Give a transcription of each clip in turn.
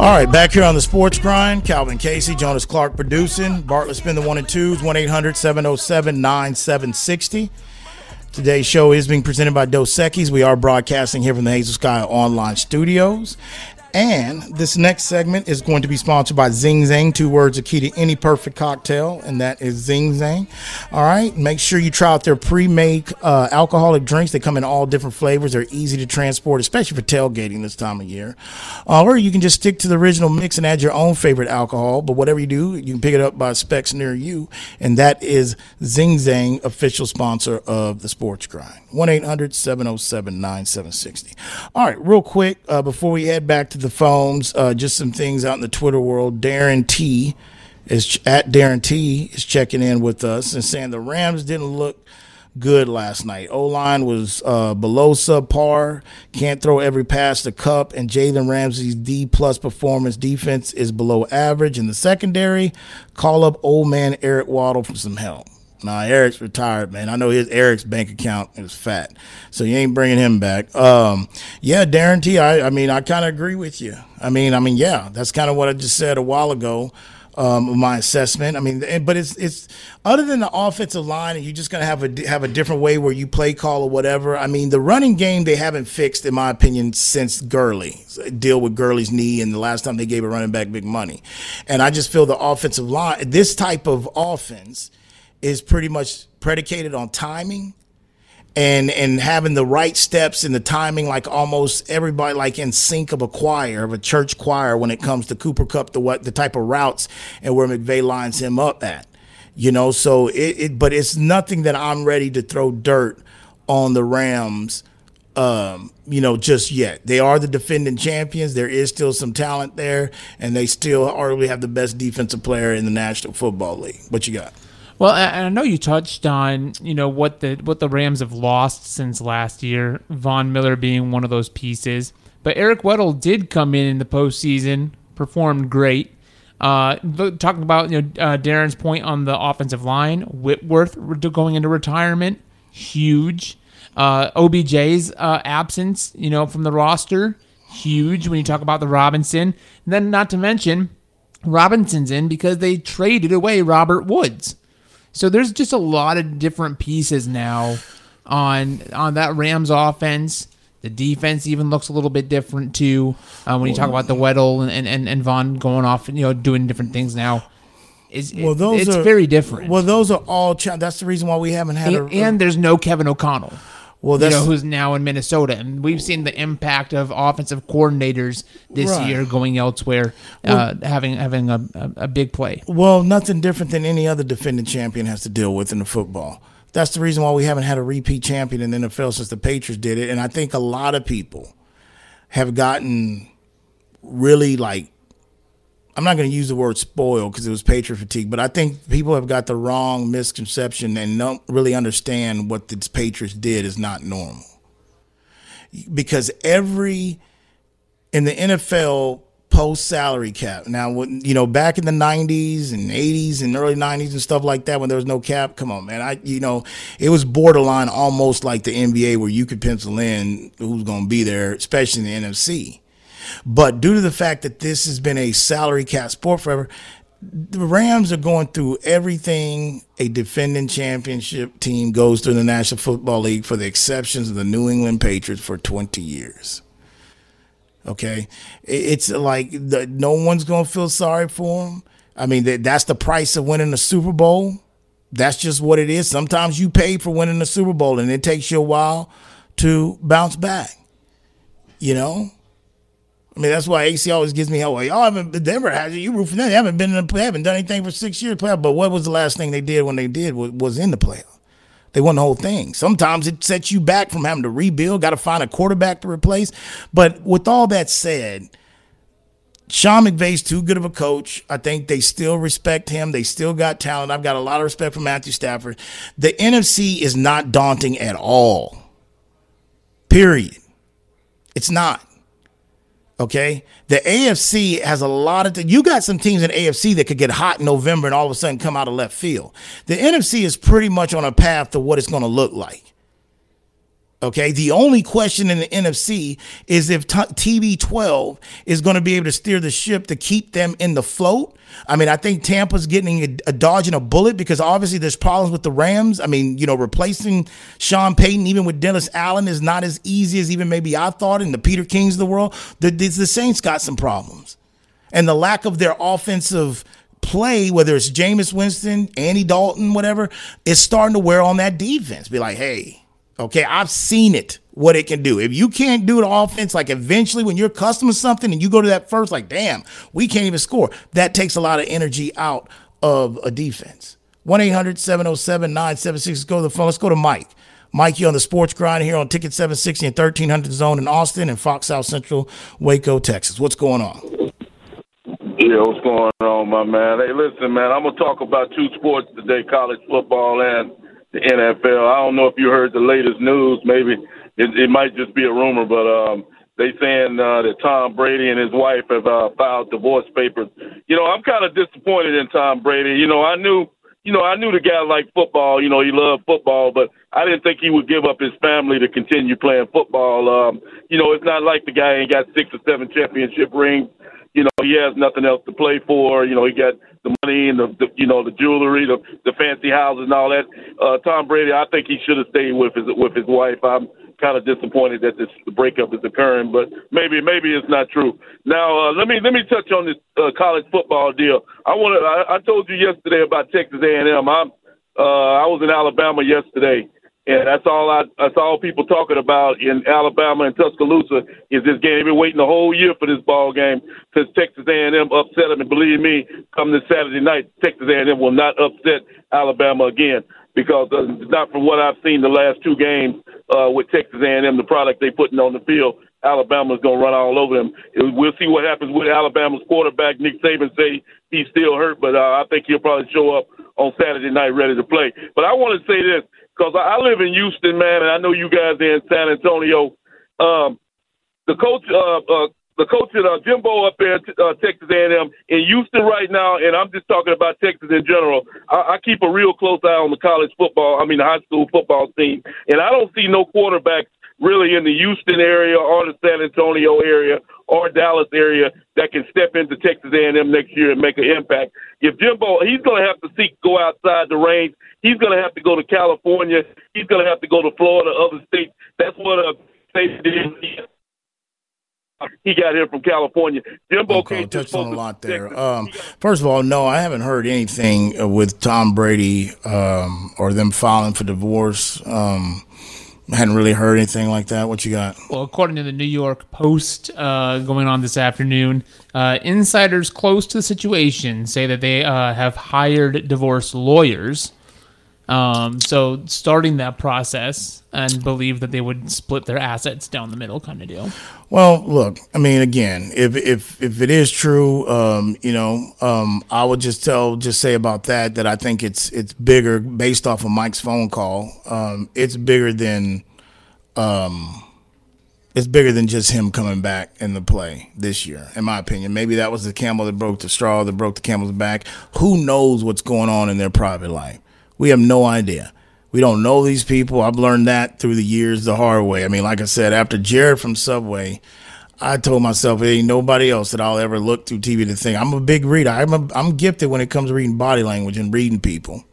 All right, back here on the sports grind, Calvin Casey, Jonas Clark producing. Bartlett spin the one and twos, 1 800 707 9760. Today's show is being presented by Dos Equis. We are broadcasting here from the Hazel Sky Online Studios. And this next segment is going to be sponsored by Zing Zang, two words are key to any perfect cocktail, and that is Zing Zang. All right, make sure you try out their pre-made uh, alcoholic drinks. They come in all different flavors. They're easy to transport, especially for tailgating this time of year. Uh, or you can just stick to the original mix and add your own favorite alcohol. But whatever you do, you can pick it up by specs near you, and that is Zing Zang, official sponsor of the Sports Grind. 1 800 707 9760. All right, real quick, uh, before we head back to the phones, uh, just some things out in the Twitter world. Darren T is at Darren T is checking in with us and saying the Rams didn't look good last night. O line was uh, below subpar, can't throw every pass to Kupp, and Jalen Ramsey's D plus performance defense is below average. In the secondary, call up old man Eric Weddle for some help. Nah, Eric's retired, man. I know his Eric's bank account is fat, so you ain't bringing him back. Um, yeah, Darren T. I, I mean, I kind of agree with you. I mean, I mean, yeah, that's kind of what I just said a while ago. Um, my assessment. I mean, but it's it's other than the offensive line, and you just gonna have a have a different way where you play call or whatever. I mean, the running game they haven't fixed, in my opinion, since Gurley deal with Gurley's knee, and the last time they gave a running back big money. And I just feel the offensive line, this type of offense is pretty much predicated on timing and and having the right steps and the timing like almost everybody like in sync of a choir of a church choir when it comes to Cooper Kupp the what the type of routes and where McVay lines him up at you know so it, it but it's nothing that I'm ready to throw dirt on the Rams um, you know, just yet. They are the defending champions. There is still some talent there, and they still arguably have the best defensive player in the National Football League. What you got? Well, I, I know you touched on you know what the what the Rams have lost since last year. Von Miller being one of those pieces, but Eric Weddle did come in in the postseason, performed great. Uh, talking about you know uh, Darren's point on the offensive line, Whitworth going into retirement, huge. Uh, OBJ's uh, absence, you know, from the roster, huge. When you talk about the Robinson, and then not to mention Robinson's in because they traded away Robert Woods. So there's just a lot of different pieces now on on that Rams offense. The defense even looks a little bit different too. Uh, when you talk about the Weddle and, and, and Von going off and you know doing different things now. It's, well, those it's are, very different. Well, those are all. That's the reason why we haven't had. And, a, and there's no Kevin O'Connell well, that's, you know, who's now in Minnesota, and we've seen the impact of offensive coordinators this right. year going elsewhere, well, uh, having having a, a, a, big play. Well, nothing different than any other defending champion has to deal with in the football. That's the reason why we haven't had a repeat champion in the NFL since the Patriots did it, and I think a lot of people have gotten really like I'm not going to use the word spoiled because it was patriot fatigue, but I think people have got the wrong misconception and don't really understand what the Patriots did is not normal. Because every in the NFL post salary cap. Now, when, you know, back in the '90s and '80s and early '90s and stuff like that, when there was no cap, come on, man. I, you know, it was borderline almost like the NBA, where you could pencil in who's going to be there, especially in the NFC. But due to the fact that this has been a salary cap sport forever, the Rams are going through everything a defending championship team goes through in the National Football League, for the exceptions of the New England Patriots for 20 years. Okay, it's like the, no one's to feel sorry for them. I mean, that's the price of winning the Super Bowl. That's just what it is. Sometimes you pay for winning the Super Bowl, and it takes you a while to bounce back. You know, I mean, that's why AC always gives me hell. Well, y'all haven't Denver has you root for them. They haven't been in the they haven't done anything for six years playoff. But what was the last thing they did when they did was, was in the playoff? They won the whole thing. Sometimes it sets you back from having to rebuild, got to find a quarterback to replace. But with all that said, Sean McVay's too good of a coach. I think they still respect him. They still got talent. I've got a lot of respect for Matthew Stafford. The NFC is not daunting at all. Period. It's not. Okay, the AFC has a lot of. Th- you got some teams in AFC that could get hot in November and all of a sudden come out of left field. The NFC is pretty much on a path to what it's going to look like. Okay. The only question in the NFC is if t- TB12 is going to be able to steer the ship to keep them in the float. I mean, I think Tampa's getting a, a dodging a bullet because obviously there's problems with the Rams. I mean, you know, replacing Sean Payton even with Dennis Allen is not as easy as even maybe I thought. In the Peter Kings of the world, the, the, the Saints got some problems, and the lack of their offensive play, whether it's Jameis Winston, Andy Dalton, whatever, is starting to wear on that defense. Be like, hey, Okay, I've seen it, what it can do. If you can't do the offense, like eventually when you're accustomed to something and you go to that first, like, damn, we can't even score, that takes a lot of energy out of a defense. 1 800 707 976. Go to the phone. Let's go to Mike. Mike, you on the sports grind here on Ticket 760 and 1300 Zone in Austin and Fox South Central, Waco, Texas. What's going on? Yeah, what's going on, my man? Hey, listen, man, I'm going to talk about two sports today college football and the NFL. I don't know if you heard the latest news. Maybe it, it might just be a rumor, but um, they saying uh, that Tom Brady and his wife have uh, filed divorce papers. You know, I'm kind of disappointed in Tom Brady. You know, I knew. You know, I knew the guy liked football. You know, he loved football, but I didn't think he would give up his family to continue playing football. Um, you know, it's not like the guy ain't got six or seven championship rings. You know, he has nothing else to play for. You know, he got the money and the, the you know the jewelry, the the fancy houses and all that. Uh, Tom Brady, I think he should have stayed with his with his wife. I'm kind of disappointed that this breakup is occurring, but maybe maybe it's not true. Now uh, let me let me touch on this uh, college football deal. I want. I, I told you yesterday about Texas A&M. I'm uh, I was in Alabama yesterday and that's all I that's all people talking about in Alabama and Tuscaloosa is this game. They've been waiting the whole year for this ball game since Texas A&M upset them. And believe me, come this Saturday night, Texas A&M will not upset Alabama again because uh, not from what I've seen the last two games uh, with Texas A&M, the product they putting on the field. Alabama's gonna run all over them. We'll see what happens with Alabama's quarterback. Nick Saban say he's still hurt, but uh, I think he'll probably show up on Saturday night ready to play. But I want to say this because I live in Houston, man, and I know you guys are in San Antonio. Um, the coach, uh, uh, the coach at uh, Jimbo up there, uh, Texas A&M, in Houston right now, and I'm just talking about Texas in general. I, I keep a real close eye on the college football, I mean the high school football team, and I don't see no quarterbacks really in the Houston area or the San Antonio area or Dallas area that can step into Texas A&M next year and make an impact. If Jimbo, he's going to have to seek go outside the range He's going to have to go to California. He's going to have to go to Florida, other states. That's what a state did. He got here from California. Jimbo okay, touched on a lot there. Um, first of all, no, I haven't heard anything uh, with Tom Brady um, or them filing for divorce. Um, hadn't really heard anything like that. What you got? Well, according to the New York Post, uh, going on this afternoon, uh, insiders close to the situation say that they uh, have hired divorce lawyers um, so starting that process and believe that they would split their assets down the middle kind of deal. Well, look, I mean, again, if if if it is true, um, you know, um, I would just tell, just say about that that I think it's it's bigger based off of Mike's phone call. Um, it's bigger than, um, it's bigger than just him coming back in the play this year, in my opinion. Maybe that was the camel that broke the straw that broke the camel's back. Who knows what's going on in their private life? We have no idea. We don't know these people. I've learned that through the years the hard way. I mean, like I said, after Jared from Subway, I told myself it ain't nobody else that I'll ever look through TV to think. I'm a big reader. I'm a, I'm gifted when it comes to reading body language and reading people.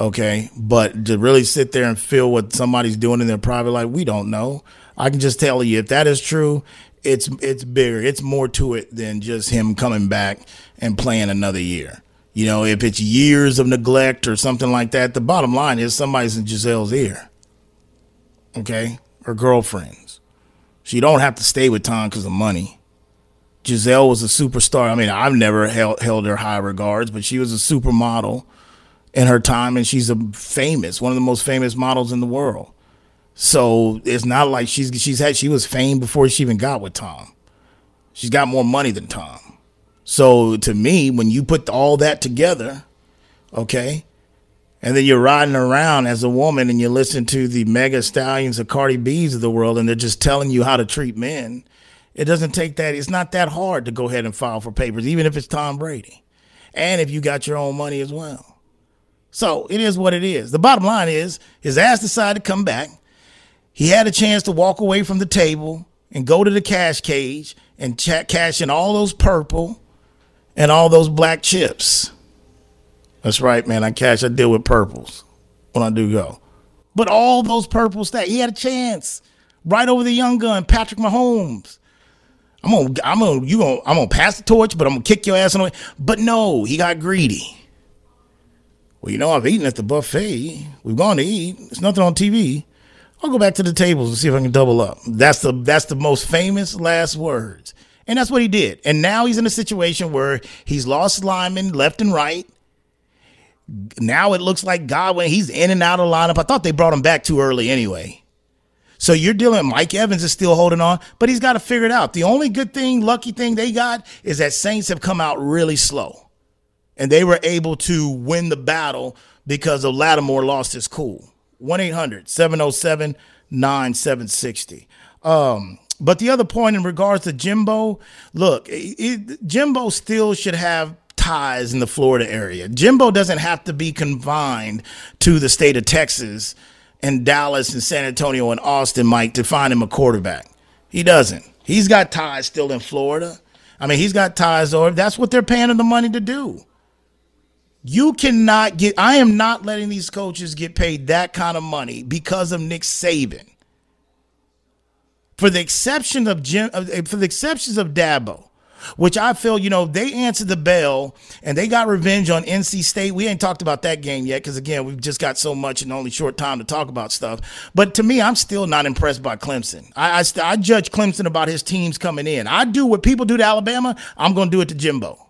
Okay, but to really sit there and feel what somebody's doing in their private life, we don't know. I can just tell you if that is true, it's it's bigger. It's more to it than just him coming back and playing another year. You know, if it's years of neglect or something like that, the bottom line is somebody's in Gisele's ear. Okay? Her girlfriends. She don't have to stay with Tom because of money. Gisele was a superstar. I mean, I've never held, held her high regards, but she was a supermodel in her time, and she's a famous, one of the most famous models in the world. So it's not like she's she's had she was famed before she even got with Tom. She's got more money than Tom. So to me, when you put all that together, okay, and then you're riding around as a woman and you listen to the mega stallions of Cardi B's of the world and they're just telling you how to treat men, it doesn't take that. It's not that hard to go ahead and file for papers, even if it's Tom Brady. And if you got your own money as well. So it is what it is. The bottom line is his ass decided to come back. He had a chance to walk away from the table and go to the cash cage and ch- cash in all those purple and all those black chips. That's right, man. I cash, I deal with purples when I do go. But all those purples that he had a chance right over the young gun, Patrick Mahomes. I'm gonna, I'm gonna, you gonna, I'm gonna pass the torch, but I'm gonna kick your ass in the way. But no, he got greedy. Well, you know, I've eaten at the buffet. We've gone to eat. There's nothing on TV. I'll go back to the tables and see if I can double up. That's the that's the most famous last words. And that's what he did. And now he's in a situation where he's lost linemen left and right. Now it looks like Godwin, he's in and out of lineup. I thought they brought him back too early anyway. So you're dealing, Mike Evans is still holding on, but he's got to figure it out. The only good thing, lucky thing they got is that Saints have come out really slow. And they were able to win the battle because of Lattimore lost his cool. 1 800 707 9760. Um, but the other point in regards to Jimbo, look, it, Jimbo still should have ties in the Florida area. Jimbo doesn't have to be confined to the state of Texas and Dallas and San Antonio and Austin, Mike, to find him a quarterback. He doesn't. He's got ties still in Florida. I mean, he's got ties or That's what they're paying him the money to do. You cannot get, I am not letting these coaches get paid that kind of money because of Nick Saban. For the exception of Jim, eh, for the exceptions of Dabo, which I feel, you know, they answered the bell and they got revenge on NC State. We ain't talked about that game yet because, again, we've just got so much in only short time to talk about stuff. But to me, I'm still not impressed by Clemson. I, I, I judge Clemson about his teams coming in. I do what people do to Alabama, I'm going to do it to Jimbo.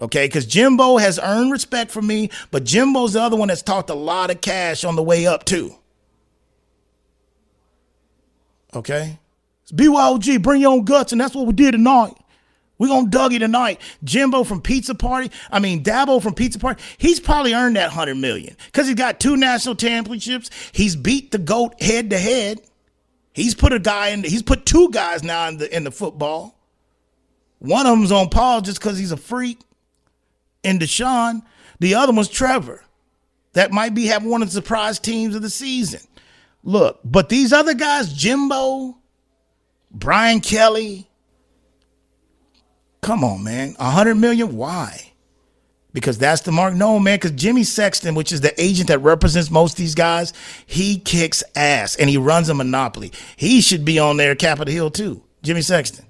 Okay, because Jimbo has earned respect from me, but Jimbo's the other one that's talked a lot of cash on the way up, too. Okay? It's BYOG, bring your own guts, and that's what we did tonight. We're gonna Dougie tonight. Jimbo from Pizza Party. I mean Dabo from Pizza Party. He's probably earned that hundred million. Because he's got two national championships. He's beat the GOAT head to head. He's put a guy in he's put two guys now in the in the football. One of them's on Paul just because he's a freak and Deshaun. The other one's Trevor. That might be having one of the surprise teams of the season. Look, but these other guys, Jimbo, Brian Kelly, come on, man. A hundred million? Why? Because that's the mark. No, man, because Jimmy Sexton, which is the agent that represents most of these guys, he kicks ass and he runs a monopoly. He should be on there, Capitol Hill, too. Jimmy Sexton.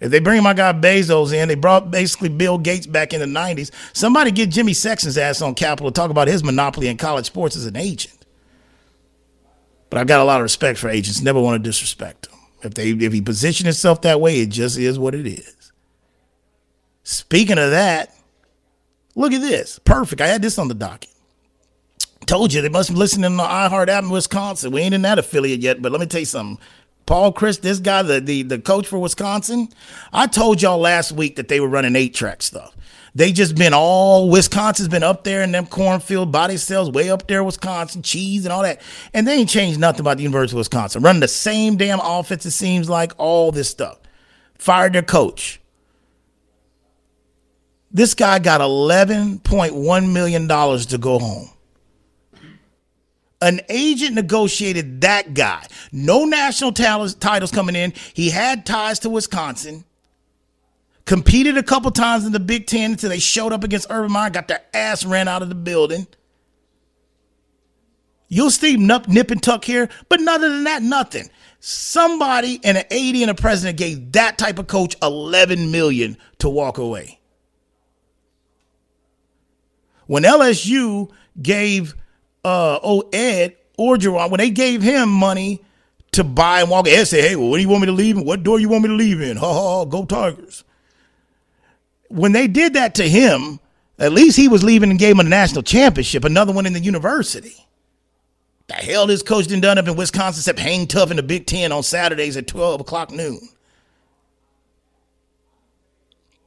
If they bring my guy Bezos in, they brought basically Bill Gates back in the 90s. Somebody get Jimmy Sexton's ass on Capitol to talk about his monopoly in college sports as an agent. But I've got a lot of respect for agents. Never want to disrespect them. If they if he position himself that way, it just is what it is. Speaking of that, look at this. Perfect. I had this on the docket. Told you they must be listening to iHeart app in Wisconsin. We ain't in that affiliate yet, but let me tell you something. Paul Chryst, this guy, the, the the coach for Wisconsin, I told y'all last week that they were running eight track stuff. They just been all Wisconsin's been up there in them cornfield body cells, way up there, Wisconsin, cheese and all that. And they ain't changed nothing about the University of Wisconsin. Running the same damn offense, it seems like, all this stuff. Fired their coach. This guy got $11.1 million to go home. An agent negotiated that guy. No national titles coming in. He had ties to Wisconsin. Competed a couple times in the Big Ten until they showed up against Urban Meyer, got their ass ran out of the building. You'll see nip, nip and tuck here, but other than that, nothing. Somebody and an AD and a president gave that type of coach 11 million to walk away. When LSU gave uh, oh Ed Orgeron, when they gave him money to buy and walk, away, Ed said, "Hey, well, what do you want me to leave in? What door you want me to leave in? Ha ha, go Tigers." When they did that to him, at least he was leaving and gave him a national championship, another one in the university. The hell this coach done done up in Wisconsin except hang tough in the Big Ten on Saturdays at 12 o'clock noon.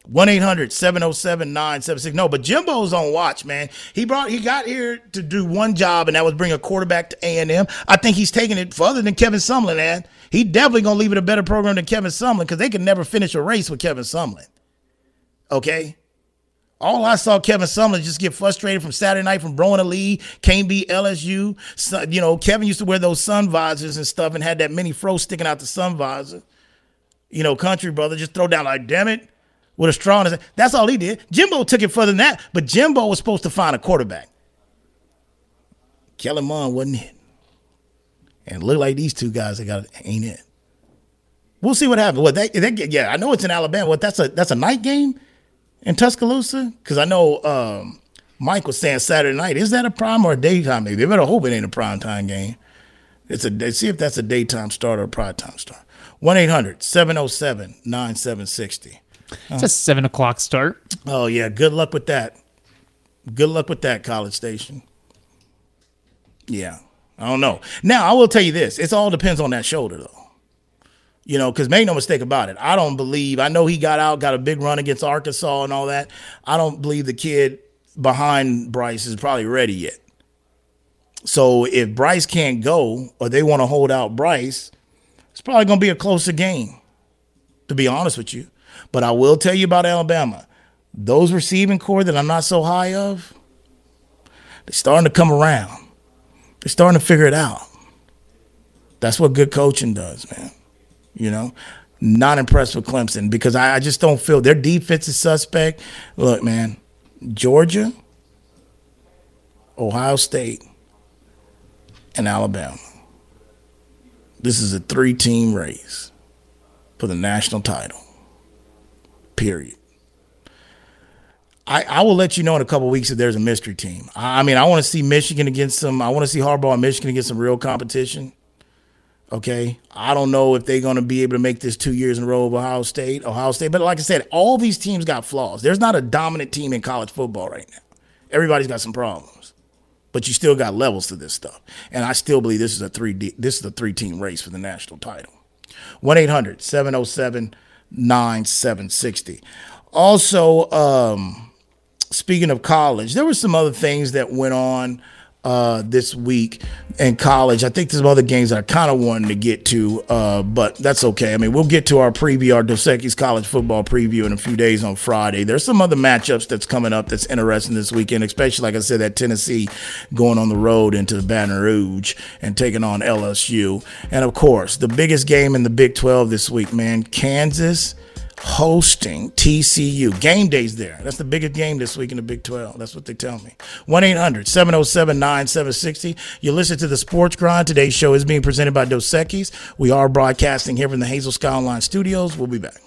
1 800 707 976. No, but Jimbo's on watch, man. He brought, he got here to do one job, and that was bring a quarterback to A&M. I think he's taking it further than Kevin Sumlin, man. He definitely going to leave it a better program than Kevin Sumlin because they can never finish a race with Kevin Sumlin. Okay? All I saw Kevin Sumlin just get frustrated from Saturday night from a lead, can't beat LSU. So, you know, Kevin used to wear those sun visors and stuff and had that mini fro sticking out the sun visor. You know, country brother just throw down like, damn it, with a straw. That's all he did. Jimbo took it further than that, but Jimbo was supposed to find a quarterback. Kellen Mond wasn't it. And it looked like these two guys that got ain't it. We'll see what happens. What they, they yeah, I know it's in Alabama. What that's a that's a night game in Tuscaloosa? Because I know um, Mike was saying Saturday night. Is that a prime or a daytime? Maybe they better hope it ain't a prime time game. It's a see if that's a daytime start or a prime time start. 1 800 707 9760. It's a seven o'clock start. Oh, yeah. Good luck with that. Good luck with that, College Station. Yeah. I don't know. Now, I will tell you this it all depends on that shoulder, though. You know, because make no mistake about it, I don't believe, I know he got out, got a big run against Arkansas and all that. I don't believe the kid behind Bryce is probably ready yet. So if Bryce can't go or they want to hold out Bryce, it's probably going to be a closer game, to be honest with you. But I will tell you about Alabama. Those receiving core that I'm not so high of, they're starting to come around. They're starting to figure it out. That's what good coaching does, man. You know, not impressed with Clemson because I, I just don't feel their defense is suspect. Look, man, Georgia, Ohio State, and Alabama. This is a three team race for the national title. Period. I, I will let you know in a couple weeks if there's a mystery team. I, I mean, I want to see Michigan against some. I want to see Harbaugh and Michigan against some real competition. Okay, I don't know if they're going to be able to make this two years in a row of Ohio State, Ohio State. But like I said, all these teams got flaws. There's not a dominant team in college football right now. Everybody's got some problems, but you still got levels to this stuff. And I still believe this is a three this is a three team race for the national title. 1 800 707 9760. Also, um, speaking of college, there were some other things that went on uh, this week in college. I think there's some other games that I kind of wanted to get to, uh, but that's okay. I mean, we'll get to our preview, our Dos Equis college football preview in a few days on Friday. There's some other matchups that's coming up that's interesting this weekend, especially, like I said, that Tennessee going on the road into Baton Rouge and taking on LSU. And of course, the biggest game in the Big 12 this week, man, Kansas hosting TCU. Game days there. That's the biggest game this week in the Big 12. That's what they tell me. 1 800 707 9760. You listen to the Sports Grind. Today's show is being presented by Dos. We are broadcasting here from the Hazel Sky Online studios. We'll be back.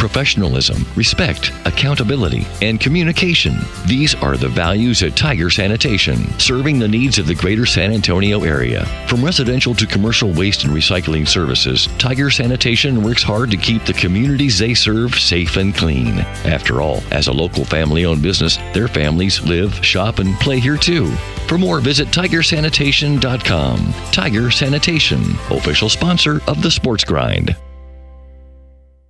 professionalism, respect, accountability, and communication. These are the values at Tiger Sanitation, serving the needs of the greater San Antonio area. From residential to commercial waste and recycling services, Tiger Sanitation works hard to keep the communities they serve safe and clean. After all, as a local family owned business, their families live, shop, and play here too. For more, visit tigersanitation.com. Tiger Sanitation, official sponsor of the Sports Grind.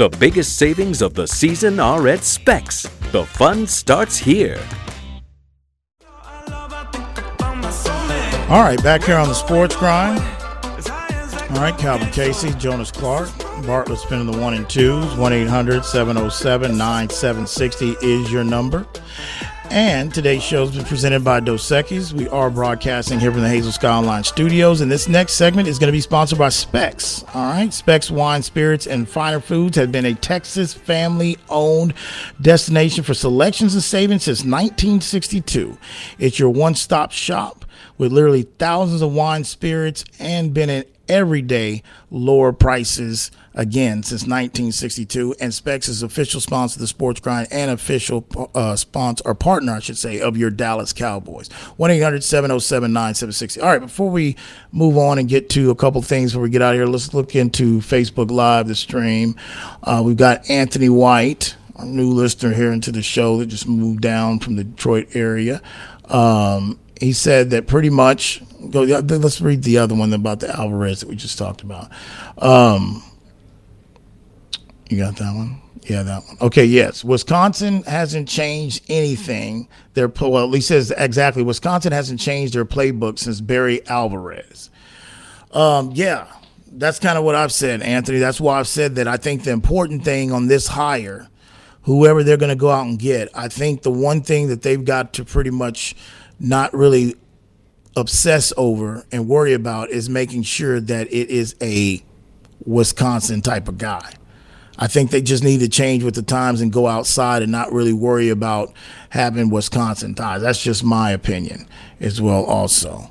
The biggest savings of the season are at Specs. The fun starts here. All right, back here on the sports grind. All right, Calvin Casey, Jonas Clark, Bartlett spinning the one and twos. 1 800 707 9760 is your number. And today's show has been presented by Dos Equis. We are broadcasting here from the Hazel Sky Online studios. And this next segment is going to be sponsored by Specs. All right. Specs Wine, Spirits, and Finer Foods has been a Texas family owned destination for selections and savings since 1962. It's your one stop shop with literally thousands of wine, spirits, and been an everyday lower prices again since 1962. And Specs is official sponsor of the Sports Grind and official uh, sponsor or partner, I should say, of your Dallas Cowboys. 1 800 707 9760. All right, before we move on and get to a couple things before we get out of here, let's look into Facebook Live, the stream. Uh, we've got Anthony White. Our new listener here into the show that just moved down from the Detroit area. Um, he said that pretty much go let's read the other one about the alvarez that we just talked about um, you got that one? Yeah, that one. Okay, yes. Wisconsin hasn't changed anything. Their well, least says exactly. Wisconsin hasn't changed their playbook since Barry Alvarez. Um, yeah, that's kind of what I've said, Anthony. That's why I've said that I think the important thing on this hire, whoever they're going to go out and get, I think the one thing that they've got to pretty much not really obsess over and worry about is making sure that it is a Wisconsin type of guy. I think they just need to change with the times and go outside and not really worry about having Wisconsin ties. That's just my opinion as well. Also,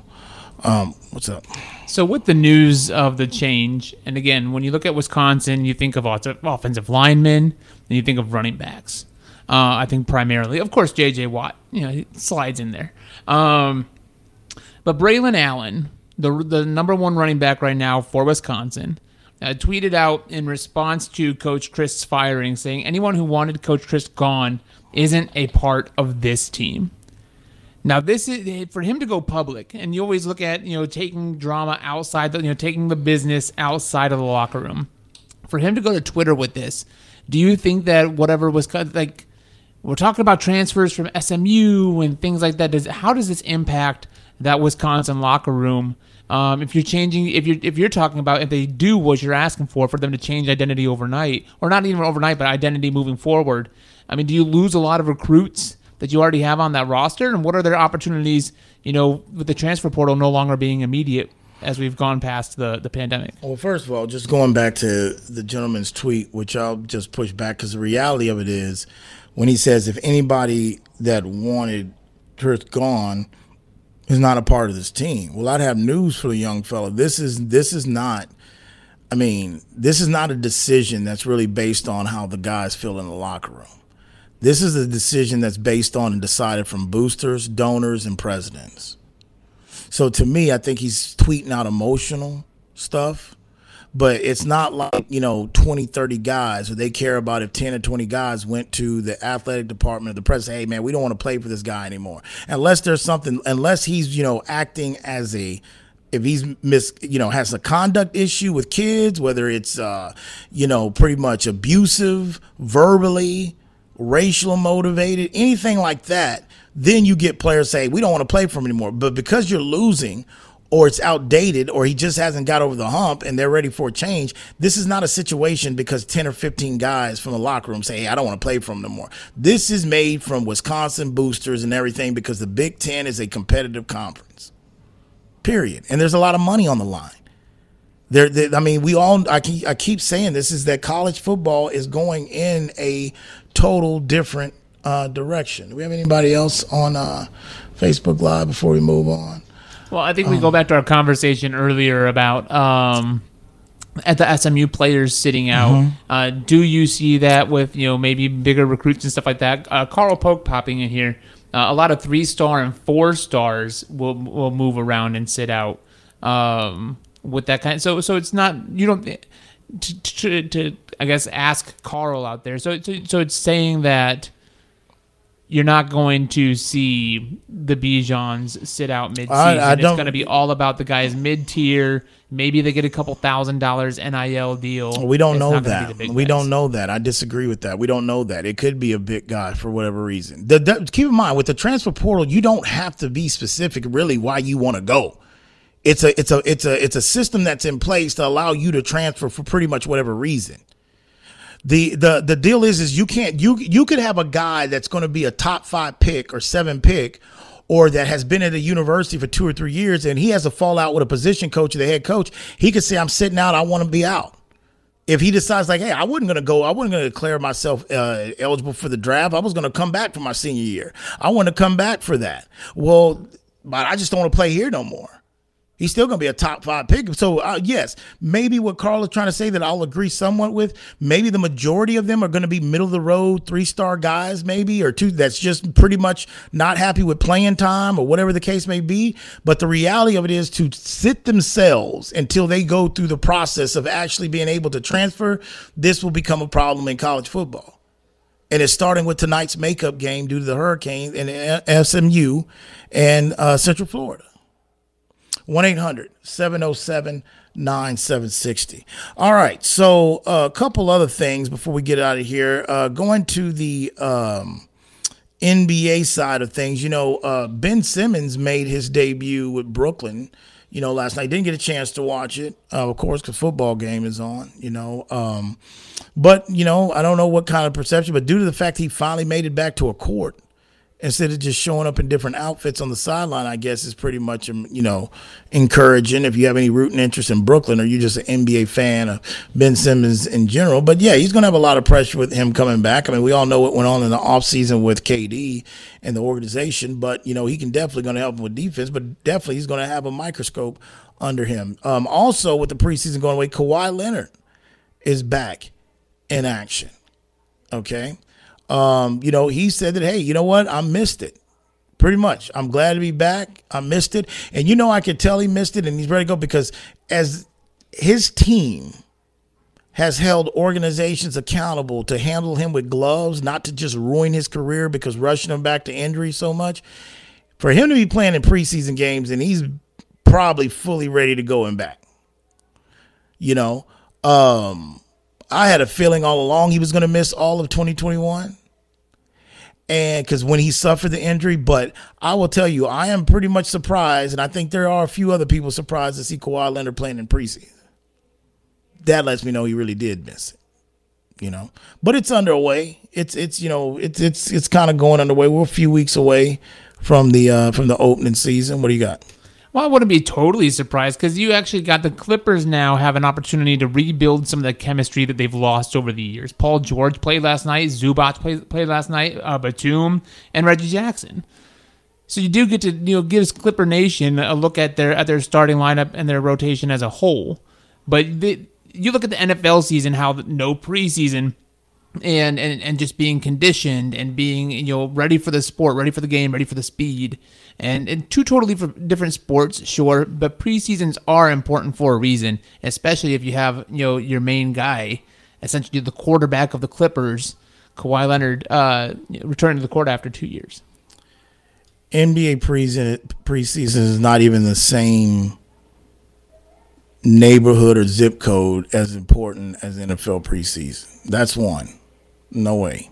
um, what's up? So with the news of the change, and again, when you look at Wisconsin, you think of offensive linemen, and you think of running backs. Uh, I think primarily, of course, J.J. Watt, you know, slides in there. Um, but Braylon Allen, the the number one running back right now for Wisconsin, uh, tweeted out in response to Coach Chryst's firing, saying anyone who wanted Coach Chryst gone isn't a part of this team. Now, this is for him to go public, and you always look at you know taking drama outside, the, you know taking the business outside of the locker room. For him to go to Twitter with this, do you think that whatever was cut, like, we're talking about transfers from SMU and things like that? Does how does this impact that Wisconsin locker room? Um, if you're changing, if you're if you're talking about if they do what you're asking for for them to change identity overnight, or not even overnight, but identity moving forward, I mean, do you lose a lot of recruits that you already have on that roster? And what are their opportunities? You know, with the transfer portal no longer being immediate as we've gone past the the pandemic. Well, first of all, just going back to the gentleman's tweet, which I'll just push back because the reality of it is, when he says if anybody that wanted Chryst gone is not a part of this team. Well, I'd have news for the young fella. This is this is not. I mean, this is not a decision that's really based on how the guys feel in the locker room. This is a decision that's based on and decided from boosters, donors, and presidents. So to me, I think he's tweeting out emotional stuff but it's not like you know 20 30 guys or they care about if 10 or 20 guys went to the athletic department of the president hey man we don't want to play for this guy anymore. Unless there's something unless he's you know acting as a if he's mis you know has a conduct issue with kids whether it's uh you know pretty much abusive verbally racial motivated anything like that then you get players say we don't want to play for him anymore. But because you're losing or it's outdated or he just hasn't got over the hump and they're ready for a change. This is not a situation because 10 or 15 guys from the locker room say, Hey, I don't want to play for him no more. This is made from Wisconsin boosters and everything because the Big Ten is a competitive conference. Period. And there's a lot of money on the line. There, I mean, we all. I keep, I keep saying this is that college football is going in a total different uh, direction. Do we have anybody else on uh, Facebook Live before we move on? Well, I think we go back to our conversation earlier about um, at the SMU players sitting out. Uh, do you see that with you know maybe bigger recruits and stuff like that? Uh, Carl Polk popping in here. Uh, a lot of three star and four stars will will move around and sit out um, with that kind. so so it's not you don't to, to, to I guess ask Carl out there. So so, so it's saying that you're not going to see the Bijans sit out mid-season. I it's going to be all about the guys mid-tier. Maybe they get a couple thousand dollars NIL deal. We don't It's know not gonna be that. We guys. don't know that. I disagree with that. We don't know that. It could be a big guy for whatever reason. The, the, keep in mind with the transfer portal, you don't have to be specific really why you want to go. It's a it's a it's a it's a system that's in place to allow you to transfer for pretty much whatever reason. The the the deal is is you can't you you could have a guy that's going to be a top 5 pick or 7 pick or that has been at a university for 2 or 3 years and he has a fallout with a position coach or the head coach. He could say I'm sitting out, I want to be out if he decides like, hey, I wasn't gonna go, I wasn't gonna declare myself uh, eligible for the draft. I was gonna come back for my senior year. I want to come back for that. Well, but I just don't want to play here no more. He's still going to be a top five pick. So uh, yes, maybe what Carl is trying to say that I'll agree somewhat with. Maybe the majority of them are going to be middle of the road, three star guys, maybe or two. That's just pretty much not happy with playing time or whatever the case may be. But the reality of it is to sit themselves until they go through the process of actually being able to transfer. This will become a problem in college football and it's starting with tonight's makeup game due to the hurricane in SMU and uh, Central Florida. 1 800 707 9760. All right. So, uh, a couple other things before we get out of here. Uh, going to the um, NBA side of things, you know, uh, Ben Simmons made his debut with Brooklyn, you know, last night. Didn't get a chance to watch it, uh, of course, because football game is on, you know. Um, but, you know, I don't know what kind of perception, but due to the fact he finally made it back to a court, instead of just showing up in different outfits on the sideline, I guess is pretty much um, you know encouraging. If you have any rooting interest in Brooklyn, or you're just an NBA fan of Ben Simmons in general, but yeah, he's going to have a lot of pressure with him coming back. I mean, we all know what went on in the offseason with KD and the organization, but you know he can definitely going to help him with defense, but definitely he's going to have a microscope under him. Um, also, with the preseason going away, Kawhi Leonard is back in action. Okay um, you know, he said that, hey, you know what? I missed it. Pretty much. I'm glad to be back. I missed it. And you know, I could tell he missed it and he's ready to go because as his team has held organizations accountable to handle him with gloves, not to just ruin his career because rushing him back to injury so much. For him to be playing in preseason games and he's probably fully ready to go and back. You know, um, I had a feeling all along he was going to miss all of 2021 and because when he suffered the injury, but I will tell you, I am pretty much surprised, and I think there are a few other people surprised to see Kawhi Leonard playing in preseason. That lets me know he really did miss it, you know. But it's underway. It's it's you know it's it's it's kind of going underway. We're a few weeks away from the uh from the opening season. What do you got? Well, I wouldn't be totally surprised because you actually got the Clippers now have an opportunity to rebuild some of the chemistry that they've lost over the years. Paul George played last night, Zubac played, played last night, uh, Batum, and Reggie Jackson. So you do get to you know gives Clipper Nation a look at their at their starting lineup and their rotation as a whole. But the, you look at the NFL season, how the, no preseason and, and and just being conditioned and being you know ready for the sport, ready for the game, ready for the speed, and, and two totally different sports, sure, but preseasons are important for a reason, especially if you have you know your main guy, essentially the quarterback of the Clippers, Kawhi Leonard, uh, returning to the court after two years. NBA preseason preseason is not even the same neighborhood or zip code as important as NFL preseason. That's one. No way.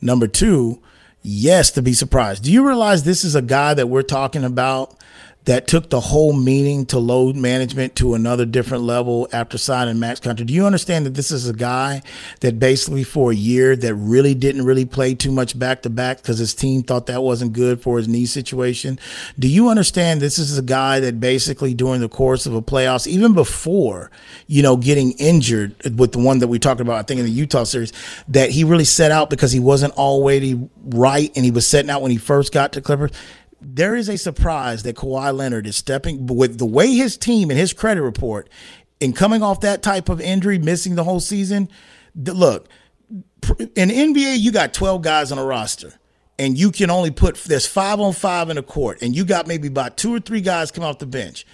Number two, yes, to be surprised. Do you realize this is a guy that we're talking about that took the whole meaning to load management to another different level after signing max contract. Do you understand that this is a guy that basically for a year that really didn't really play too much back to back because his team thought that wasn't good for his knee situation? Do you understand this is a guy that basically during the course of a playoffs, even before, you know, getting injured with the one that we talked about, I think in the Utah series, that he really set out because he wasn't already right and he was setting out when he first got to Clippers there is a surprise that Kawhi Leonard is stepping with the way his team and his credit report and coming off that type of injury, missing the whole season. Look, in NBA, you got 12 guys on a roster and you can only put there's five on five in a court, and you got maybe about two or three guys come off the bench.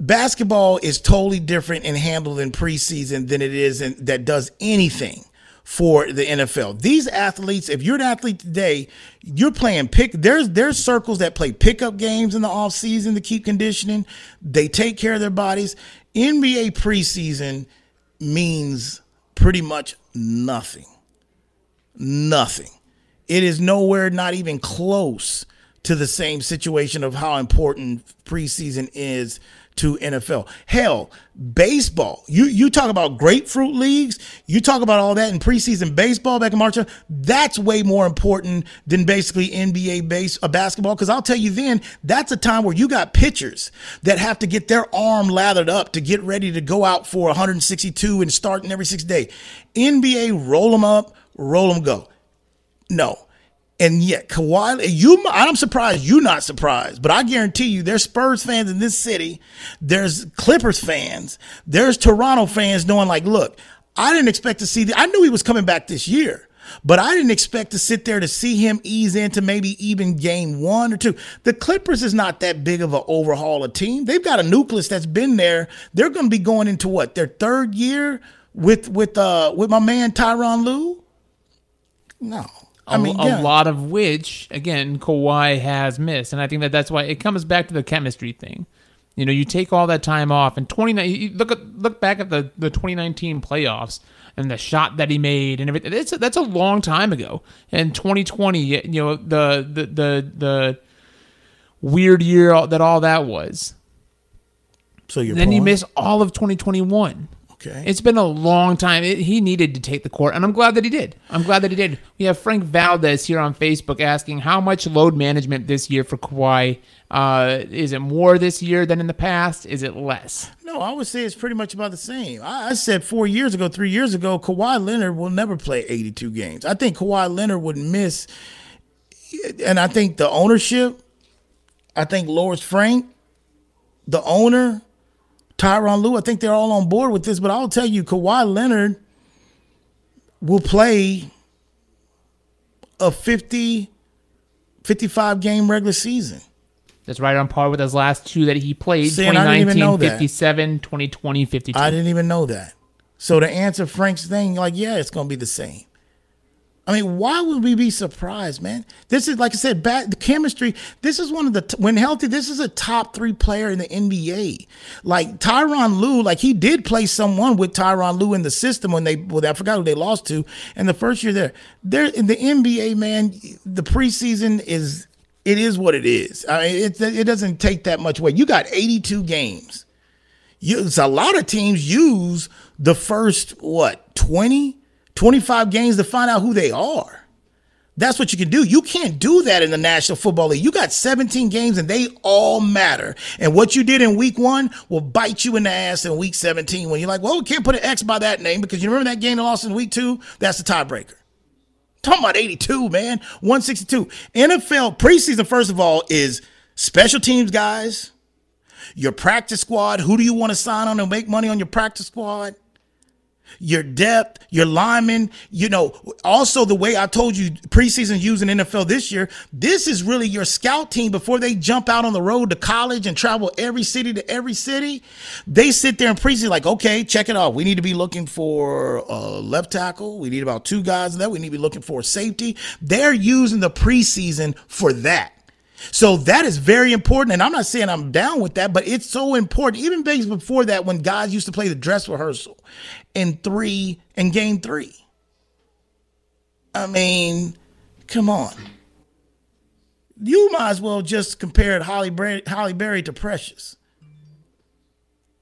Basketball is totally different and handled in preseason than it is in, that does anything for the NFL. These athletes, if you're an athlete today, you're playing pick there's there's circles that play pickup games in the off season to keep conditioning. They take care of their bodies. NBA preseason means pretty much nothing. Nothing. It is nowhere not even close to the same situation of how important preseason is to NFL. Hell, baseball. You you talk about grapefruit leagues. You talk about all that in preseason baseball back in March. That's way more important than basically NBA base uh, basketball. Because I'll tell you, then that's a time where you got pitchers that have to get their arm lathered up to get ready to go out for 162 and starting every six day. NBA roll them up, roll them go. No, and yet, Kawhi, you, I'm surprised you're not surprised, but I guarantee you there's Spurs fans in this city, there's Clippers fans, there's Toronto fans knowing, like, look, I didn't expect to see, the, I knew he was coming back this year, but I didn't expect to sit there to see him ease into maybe even game one or two. The Clippers is not that big of an overhaul of team. They've got a nucleus that's been there. They're going to be going into what, their third year with, with, uh, with my man Tyronn Lue? No. I mean, yeah. a lot of which, again, Kawhi has missed, and I think that that's why it comes back to the chemistry thing. You know, you take all that time off, and twenty look at look back at the the twenty nineteen playoffs and the shot that he made and everything. It's that's a long time ago. And twenty twenty, you know, the the the the weird year that all that was. So you then you miss all of twenty twenty one. Okay. It's been a long time. It, he needed to take the court, and I'm glad that he did. I'm glad that he did. We have Frank Valdez here on Facebook asking how much load management this year for Kawhi. Uh, is it more this year than in the past? Is it less? No, I would say it's pretty much about the same. I, I said four years ago, three years ago, Kawhi Leonard will never play 82 games. I think Kawhi Leonard would miss, and I think the ownership, I think Lawrence Frank, the owner, Tyronn Lue, I think they're all on board with this, but I'll tell you, Kawhi Leonard will play a 50, 55 game regular season. That's right on par with his last two that he played See, 2019 57, 2020 52. I didn't even know that. So to answer Frank's thing, like, yeah, it's going to be the same. I mean, why would we be surprised, man? This is like I said, back the chemistry. This is one of the when healthy. This is a top three player in the NBA. Like Tyronn Lue, like he did play someone with Tyronn Lue in the system when they. Well, I forgot who they lost to in the first year there. There in the NBA, man, the preseason is it is what it is. I mean, it it doesn't take that much weight. You got 82 games. You, a lot of teams use the first what 20 25 games to find out who they are. That's what you can do. You can't do that in the National Football League. You got 17 games and they all matter. And what you did in week one will bite you in the ass in week 17 when you're like, well, we can't put an X by that name because you remember that game they lost in week two? That's the tiebreaker. Talking about 82, man. 162. NFL preseason, first of all, is special teams guys, your practice squad. Who do you want to sign on and make money on your practice squad? Your depth, your linemen, you know, also the way I told you preseason using NFL this year, this is really your scout team before they jump out on the road to college and travel every city to every city. They sit there in preseason like, okay, check it out. We need to be looking for a left tackle. We need about two guys in there. We need to be looking for safety. They're using the preseason for that. So that is very important. And I'm not saying I'm down with that, but it's so important. Even days before that, when guys used to play the dress rehearsal in three and game three. I mean, come on. you might as well just compare Halle Halle Berry to Precious.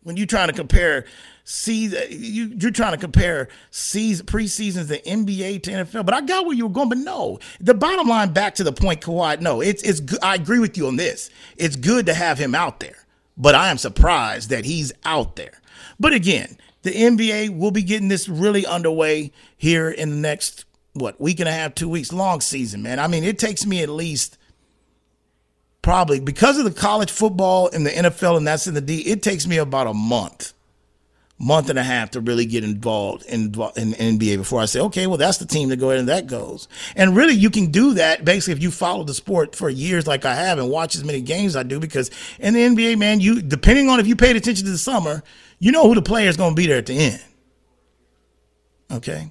When you're trying to compare season, you, you're trying to compare season preseasons the NBA to NFL. But I got where you were going. But no, the bottom line, back to the point, Kawhi. No, it's it's. good. I agree with you on this. It's good to have him out there, but I am surprised that he's out there. But again, the NBA will be getting this really underway here in the next what week and a half, two weeks, long season, man. I mean, it takes me at least probably because of the college football and the NFL and that's in the D, it takes me about a month, month and a half to really get involved in, in NBA before I say, okay, well, that's the team to go ahead and that goes. And really, you can do that basically if you follow the sport for years like I have and watch as many games I do because in the NBA, man, you depending on if you paid attention to the summer, you know who the player is going to be there at the end. Okay.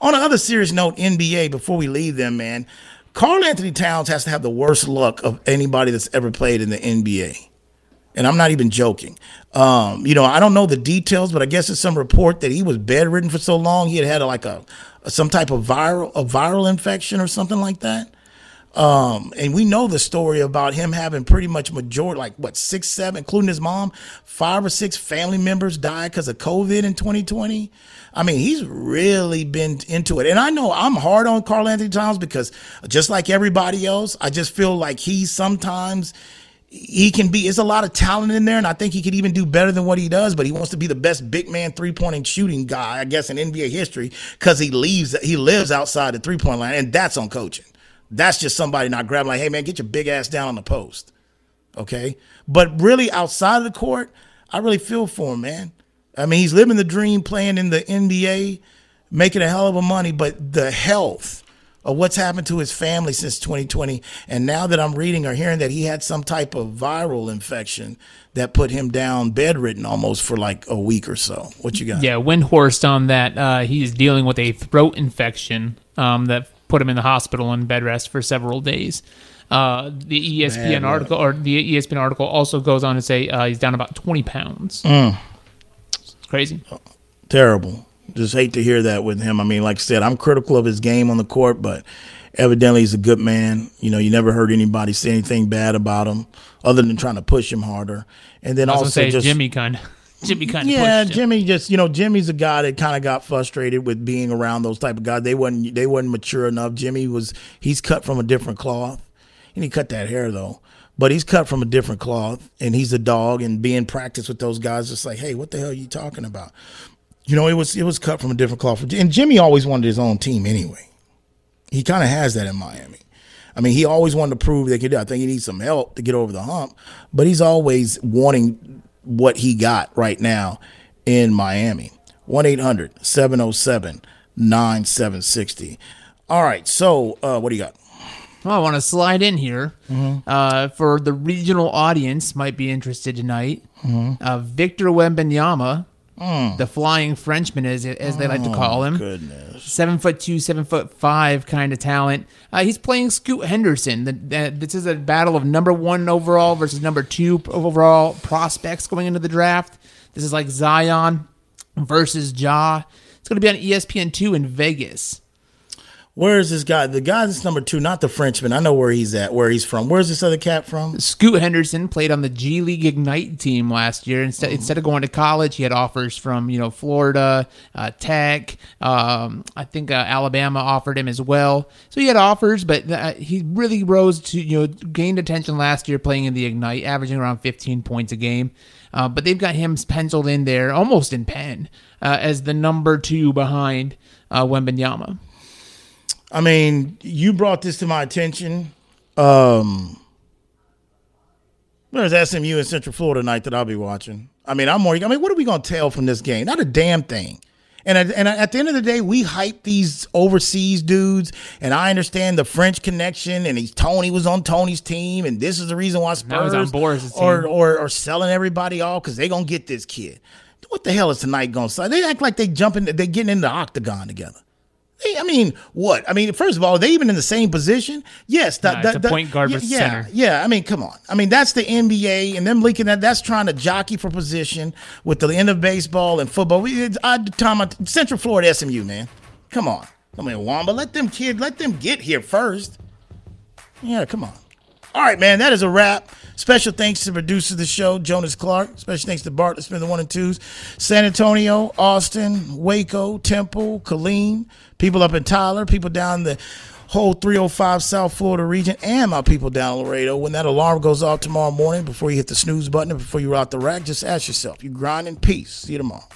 On another serious note, NBA, before we leave them, man, Karl-Anthony Towns has to have the worst luck of anybody that's ever played in the NBA. And I'm not even joking. Um, you know, I don't know the details, but I guess it's some report that he was bedridden for so long he had had a, like a some type of viral a viral infection or something like that. Um, and we know the story about him having pretty much majority, like what six, seven, including his mom, five or six family members died because of COVID in 2020. I mean, he's really been into it. And I know I'm hard on Karl-Anthony Towns because just like everybody else, I just feel like he sometimes he can be there's a lot of talent in there and i think he could even do better than what he does but he wants to be the best big man three-point shooting guy i guess in nba history because he leaves he lives outside the three-point line and that's on coaching that's just somebody not grabbing like hey man get your big ass down on the post okay but really outside of the court i really feel for him man I mean, he's living the dream playing in the NBA, making a hell of a money, but the health of what's happened to his family since 2020. And now that I'm reading or hearing that he had some type of viral infection that put him down bedridden almost for like a week or so. What you got? Yeah, Windhorst on that. Uh, he's dealing with a throat infection um, that put him in the hospital in bed rest for several days. Uh, the ESPN Man, article or the ESPN article also goes on to say uh, he's down about 20 pounds. Mm. Crazy. Terrible. Just hate to hear that with him. I mean, like I said, I'm critical of his game on the court, but evidently he's a good man. You know, you never heard anybody say anything bad about him other than trying to push him harder. And then also say just Jimmy kind of. Jimmy kind of yeah, Jimmy just you know Jimmy's a guy that kind of got frustrated with being around those type of guys. They wasn't they wasn't mature enough. Jimmy was he's cut from a different cloth, and he cut that hair though. But he's cut from a different cloth and he's a dog and being practiced with those guys just like hey what the hell are you talking about? You know it was it was cut from a different cloth. And jimmy always wanted his own team anyway. He kind of has that in miami. I mean he always wanted to prove they could do i think he needs some help to get over the hump but he's always wanting what he got right now in miami 1-800-707-9760 all right so uh, what do you got well, I want to slide in here mm-hmm. uh, for the regional audience might be interested tonight. Mm-hmm. Uh, Victor Wembanyama, mm. the Flying Frenchman, as as they like to call oh, him, goodness. seven foot two, seven foot five kind of talent. Uh, he's playing Scoot Henderson. The, the, this is a battle of number one overall versus number two overall prospects going into the draft. This is like Zion versus Ja. It's going to be on ESPN two in Vegas. Where is this guy? The guy that's number two, not the Frenchman. I know where he's at, where he's from. Where's this other cat from? Scoot Henderson played on the G League Ignite team last year. Instead, mm-hmm. instead of going to college, he had offers from you know Florida, uh, Tech. Um, I think uh, Alabama offered him as well. So he had offers, but uh, he really rose to you know gained attention last year playing in the Ignite, averaging around 15 points a game. Uh, but they've got him penciled in there, almost in pen, uh, as the number two behind uh, Wembanyama. I mean, you brought this to my attention. Um, there's SMU in Central Florida tonight that I'll be watching. I mean, I'm more. I mean, what are we gonna tell from this game? Not a damn thing. And at, and at the end of the day, we hype these overseas dudes, and I understand the French connection. And he's Tony was on Tony's team, and this is the reason why Spurs on Boris' or, or or selling everybody off because they gonna get this kid. What the hell is tonight gonna say? They act like they jumping, they getting in the octagon together. I mean, what? I mean, first of all, are they even in the same position? Yes, the, nah, the, the point guard yeah, center. Yeah, I mean, come on. I mean, that's the NBA, and them leaking that. That's trying to jockey for position with the end of baseball and football. We, I, Tom, Central Florida SMU, man. Come on. I mean, Wamba, let them kid, let them get here first. Yeah, come on. All right, man, that is a wrap. Special thanks to the producer of the show, Jonas Clark. Special thanks to Bart been the one and twos. San Antonio, Austin, Waco, Temple, Killeen, people up in Tyler, people down the whole 305 South Florida region, and my people down Laredo. When that alarm goes off tomorrow morning, before you hit the snooze button, before you're out the rack, just ask yourself, you grind in peace. See you tomorrow.